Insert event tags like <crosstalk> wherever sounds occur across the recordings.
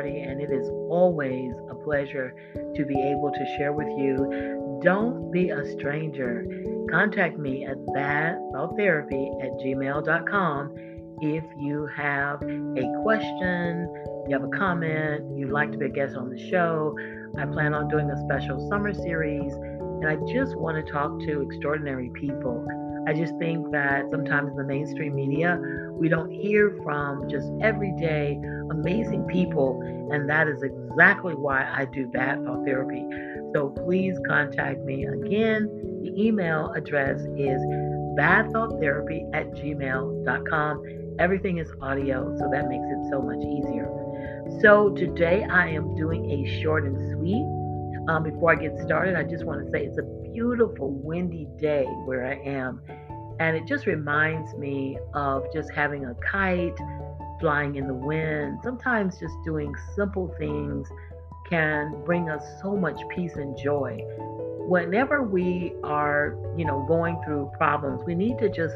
And it is always a pleasure to be able to share with you. Don't be a stranger. Contact me at badthoughttherapy at gmail.com if you have a question, you have a comment, you'd like to be a guest on the show. I plan on doing a special summer series, and I just want to talk to extraordinary people I just think that sometimes in the mainstream media, we don't hear from just everyday amazing people. And that is exactly why I do bad thought therapy. So please contact me again. The email address is badthoughttherapy at gmail.com. Everything is audio, so that makes it so much easier. So today I am doing a short and sweet. Um, before I get started, I just want to say it's a beautiful, windy day where I am. And it just reminds me of just having a kite flying in the wind. Sometimes just doing simple things can bring us so much peace and joy. Whenever we are, you know, going through problems, we need to just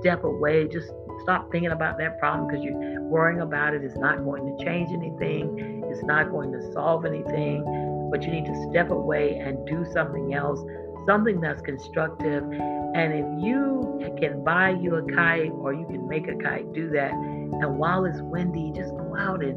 step away, just stop thinking about that problem because you're worrying about it. It's not going to change anything, it's not going to solve anything, but you need to step away and do something else something that's constructive. And if you can buy you a kite or you can make a kite, do that. And while it's windy, just go out and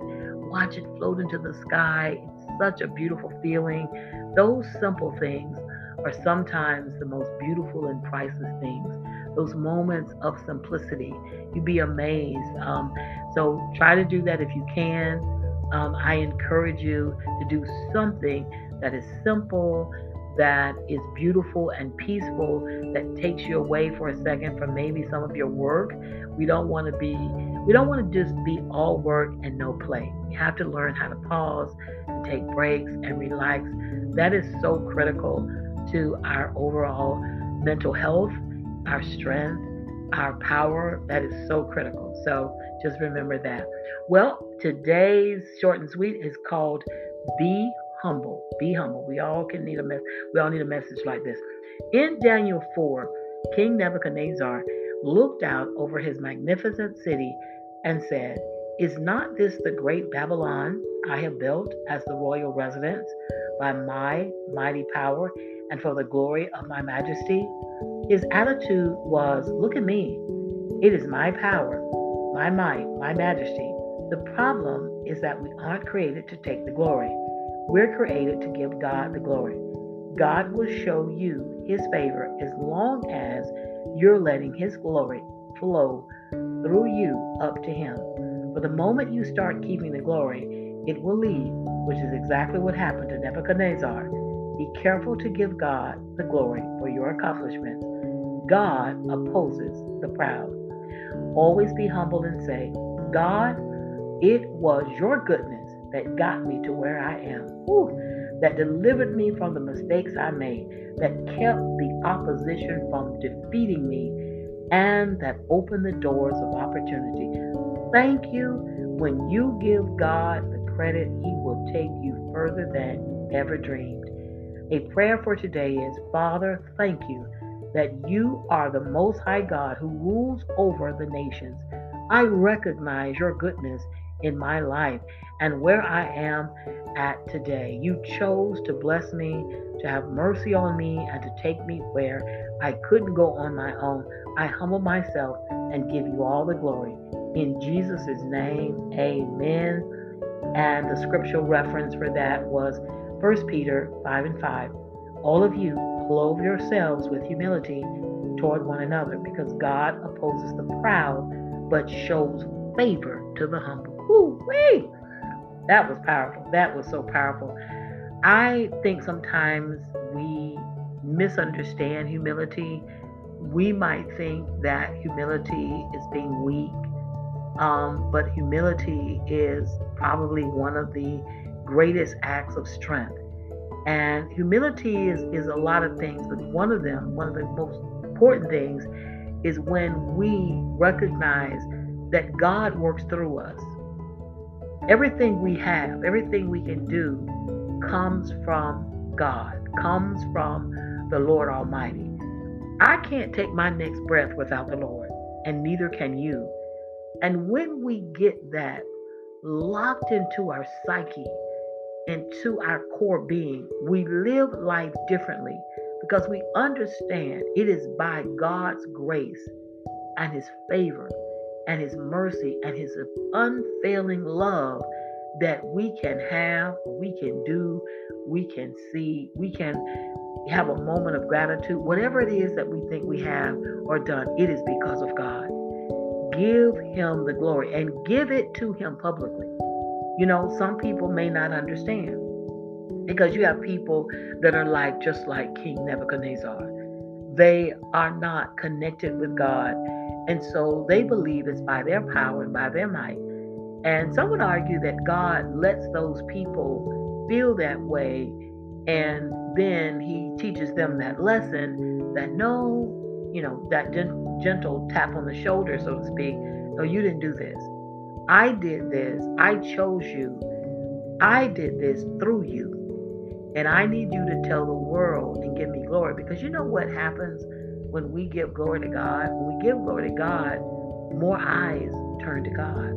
watch it float into the sky. It's such a beautiful feeling. Those simple things are sometimes the most beautiful and priceless things. Those moments of simplicity. You'd be amazed. Um, so try to do that if you can. Um, I encourage you to do something that is simple that is beautiful and peaceful that takes you away for a second from maybe some of your work. We don't want to be we don't want to just be all work and no play. You have to learn how to pause and take breaks and relax. That is so critical to our overall mental health, our strength, our power. That is so critical. So just remember that. Well, today's short and sweet is called Be humble. Be humble. We all can need a mess. We all need a message like this. In Daniel 4, King Nebuchadnezzar looked out over his magnificent city and said, Is not this the great Babylon I have built as the royal residence by my mighty power and for the glory of my majesty? His attitude was, Look at me. It is my power, my might, my majesty. The problem is that we aren't created to take the glory. We're created to give God the glory. God will show you his favor as long as you're letting his glory flow through you up to him. But the moment you start keeping the glory, it will leave, which is exactly what happened to Nebuchadnezzar. Be careful to give God the glory for your accomplishments. God opposes the proud. Always be humble and say, God, it was your goodness that got me to where I am, that delivered me from the mistakes I made, that kept the opposition from defeating me, and that opened the doors of opportunity. Thank you. When you give God the credit, He will take you further than you ever dreamed. A prayer for today is Father, thank you that you are the Most High God who rules over the nations. I recognize your goodness in my life and where I am at today. You chose to bless me, to have mercy on me, and to take me where I couldn't go on my own. I humble myself and give you all the glory. In Jesus' name, amen. And the scriptural reference for that was 1 Peter 5 and 5. All of you clothe yourselves with humility toward one another because God opposes the proud but shows favor to the humble. Woo, wee. That was powerful. That was so powerful. I think sometimes we misunderstand humility. We might think that humility is being weak, um, but humility is probably one of the greatest acts of strength. And humility is, is a lot of things, but one of them, one of the most important things, is when we recognize that God works through us. Everything we have, everything we can do comes from God, comes from the Lord Almighty. I can't take my next breath without the Lord. and neither can you. And when we get that locked into our psyche, into our core being, we live life differently because we understand it is by God's grace and His favor and His mercy and His unfailing love that we can have, we can do, we can see, we can have a moment of gratitude. Whatever it is that we think we have or done, it is because of God. Give Him the glory and give it to Him publicly. You know, some people may not understand because you have people that are like, just like King Nebuchadnezzar. They are not connected with God. And so they believe it's by their power and by their might. And some would argue that God lets those people feel that way. And then he teaches them that lesson that no, you know, that gentle tap on the shoulder, so to speak. No, you didn't do this. I did this. I chose you. I did this through you. And I need you to tell the world and give me glory. Because you know what happens when we give glory to God? When we give glory to God, more eyes turn to God.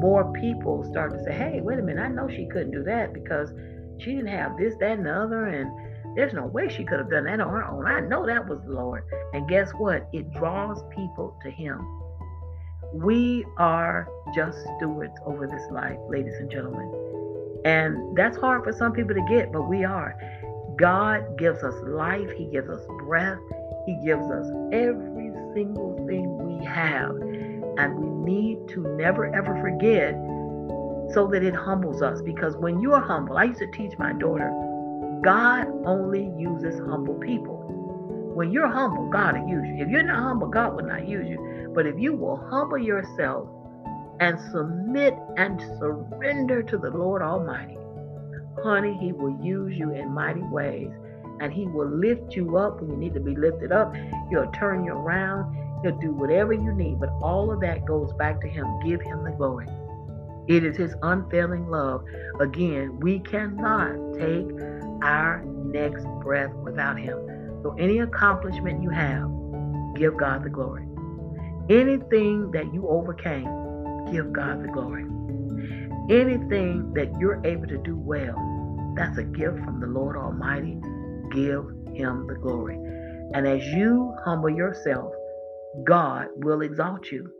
More people start to say, hey, wait a minute, I know she couldn't do that because she didn't have this, that, and the other. And there's no way she could have done that on her own. I know that was the Lord. And guess what? It draws people to Him. We are just stewards over this life, ladies and gentlemen. And that's hard for some people to get, but we are. God gives us life, He gives us breath, He gives us every single thing we have. And we need to never ever forget so that it humbles us. Because when you are humble, I used to teach my daughter, God only uses humble people. When you're humble, God will use you. If you're not humble, God will not use you. But if you will humble yourself and submit and surrender to the Lord Almighty, honey, He will use you in mighty ways. And He will lift you up when you need to be lifted up. He'll turn you around. He'll do whatever you need. But all of that goes back to Him. Give Him the glory. It is His unfailing love. Again, we cannot take our next breath without Him. So, any accomplishment you have, give God the glory. Anything that you overcame, give God the glory. Anything that you're able to do well, that's a gift from the Lord Almighty. Give Him the glory. And as you humble yourself, God will exalt you.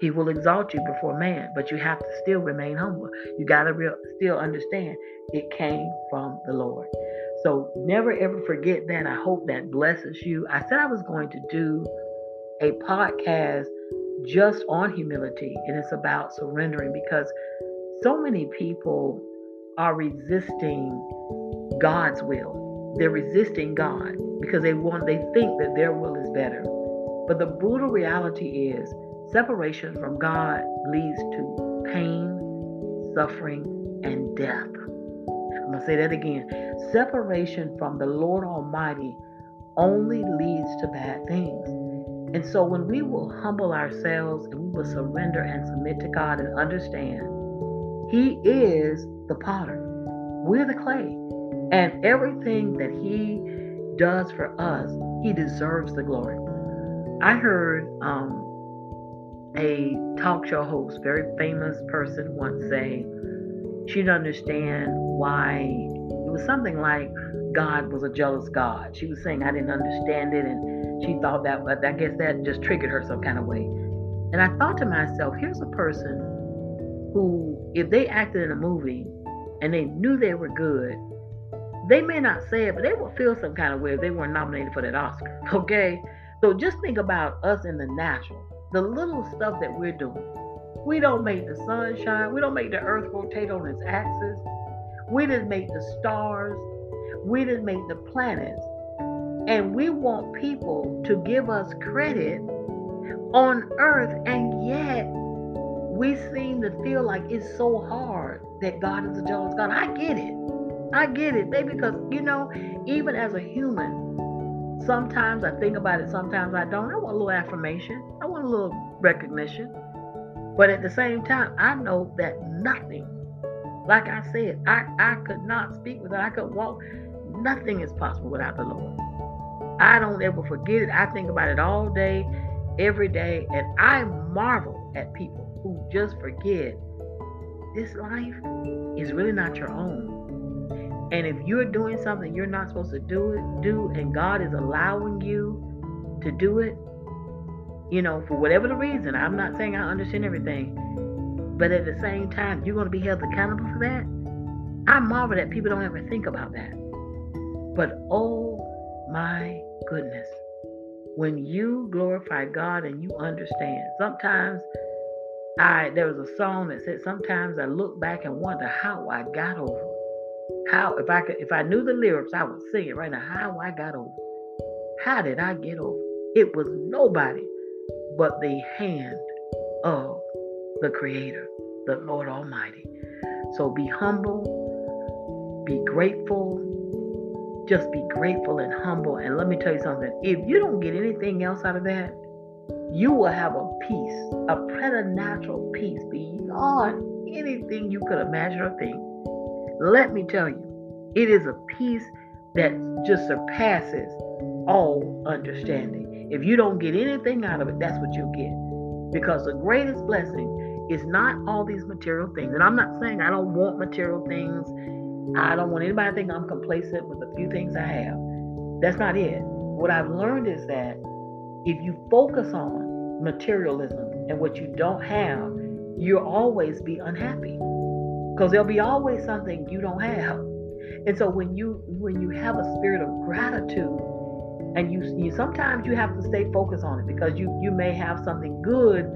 He will exalt you before man, but you have to still remain humble. You got to re- still understand it came from the Lord. So never ever forget that. I hope that blesses you. I said I was going to do a podcast just on humility, and it's about surrendering because so many people are resisting God's will. They're resisting God because they want they think that their will is better. But the brutal reality is separation from God leads to pain, suffering, and death. I'm going to say that again. Separation from the Lord Almighty only leads to bad things. And so when we will humble ourselves and we will surrender and submit to God and understand, He is the potter, we're the clay. And everything that He does for us, He deserves the glory. I heard um, a talk show host, very famous person, once say she didn't understand why it was something like God was a jealous God. She was saying I didn't understand it, and she thought that, but I guess that just triggered her some kind of way. And I thought to myself, here's a person who, if they acted in a movie and they knew they were good, they may not say it, but they will feel some kind of way if they weren't nominated for that Oscar. <laughs> Okay? So just think about us in the natural, the little stuff that we're doing. We don't make the sun shine. We don't make the earth rotate on its axis. We didn't make the stars. We didn't make the planets. And we want people to give us credit on earth, and yet we seem to feel like it's so hard that God is a jealous God. I get it. I get it, baby, because you know, even as a human, sometimes I think about it, sometimes I don't. I want a little affirmation, I want a little recognition. But at the same time, I know that nothing, like I said, I, I could not speak without, I could walk. Nothing is possible without the Lord. I don't ever forget it. I think about it all day. every day, and I marvel at people who just forget this life is really not your own. And if you're doing something you're not supposed to do it, do, and God is allowing you to do it, you know, for whatever the reason, I'm not saying I understand everything, but at the same time, you're going to be held accountable for that. I marvel that people don't ever think about that. But oh my goodness, when you glorify God and you understand, sometimes I there was a song that said sometimes I look back and wonder how I got over. How if I could if I knew the lyrics, I would sing it right now. How I got over. How did I get over it? Was nobody but the hand of the Creator, the Lord Almighty. So be humble, be grateful, just be grateful and humble. And let me tell you something if you don't get anything else out of that, you will have a peace, a preternatural peace beyond anything you could imagine or think. Let me tell you, it is a peace that just surpasses all understanding. If you don't get anything out of it, that's what you'll get. Because the greatest blessing is not all these material things. And I'm not saying I don't want material things. I don't want anybody to think I'm complacent with the few things I have. That's not it. What I've learned is that if you focus on materialism and what you don't have, you'll always be unhappy. Because there'll be always something you don't have. And so when you when you have a spirit of gratitude and you, you sometimes you have to stay focused on it because you you may have something good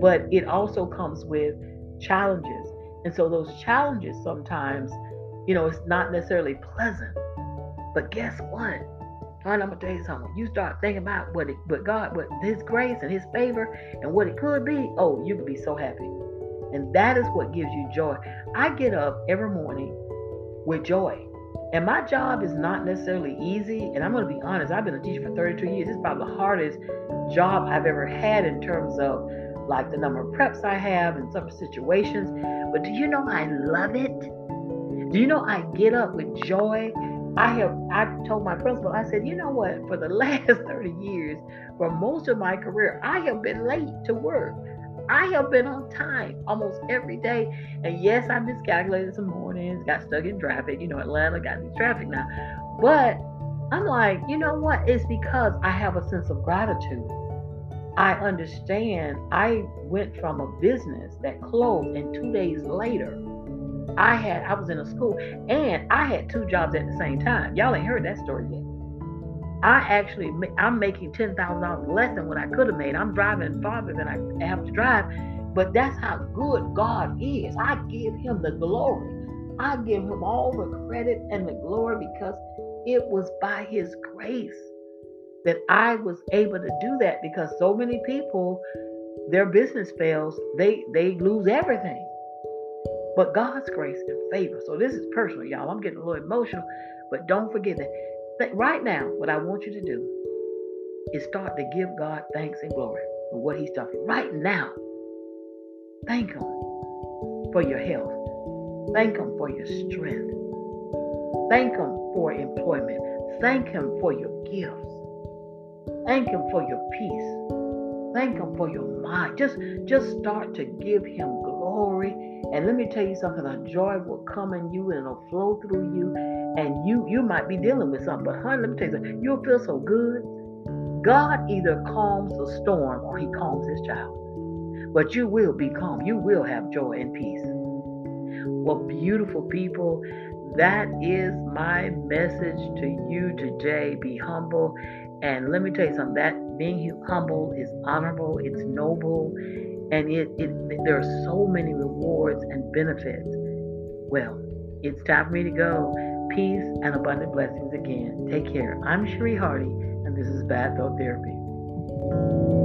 but it also comes with challenges and so those challenges sometimes you know it's not necessarily pleasant but guess what And I'm gonna tell you something. You start thinking about what it, but God, what His grace and His favor and what it could be. Oh, you could be so happy, and that is what gives you joy. I get up every morning with joy. And my job is not necessarily easy. And I'm going to be honest, I've been a teacher for 32 years. It's probably the hardest job I've ever had in terms of like the number of preps I have and some situations. But do you know I love it? Do you know I get up with joy? I have I told my principal, I said, you know what, for the <laughs> last 30 years, for most of my career, I have been late to work. I have been on time almost every day. And yes, I miscalculated some mornings, got stuck in traffic. You know, Atlanta got in traffic now. But I'm like, you know what? It's because I have a sense of gratitude. I understand I went from a business that closed and two days later, I had I was in a school and I had two jobs at the same time. Y'all ain't heard that story yet. I actually I'm making ten thousand dollars less than what I could have made. I'm driving farther than I have to drive, but that's how good God is. I give Him the glory. I give Him all the credit and the glory because it was by His grace that I was able to do that. Because so many people, their business fails, they they lose everything. But God's grace and favor. So this is personal, y'all. I'm getting a little emotional, but don't forget that right now, what I want you to do is start to give God thanks and glory for what He's done. Right now, thank Him for your health. Thank Him for your strength. Thank Him for employment. Thank Him for your gifts. Thank Him for your peace. Thank Him for your mind. Just, just start to give Him glory. And let me tell you something: a joy will come in you and it'll flow through you and you you might be dealing with something. But honey, let me tell you something. You'll feel so good. God either calms the storm or he calms his child. But you will be calm. You will have joy and peace. Well, beautiful people, that is my message to you today. Be humble. And let me tell you something that being humble is honorable, it's noble, and it, it there are so many rewards and benefits. Well, it's time for me to go peace, and abundant blessings again. Take care. I'm Cherie Hardy, and this is Bad Thought Therapy.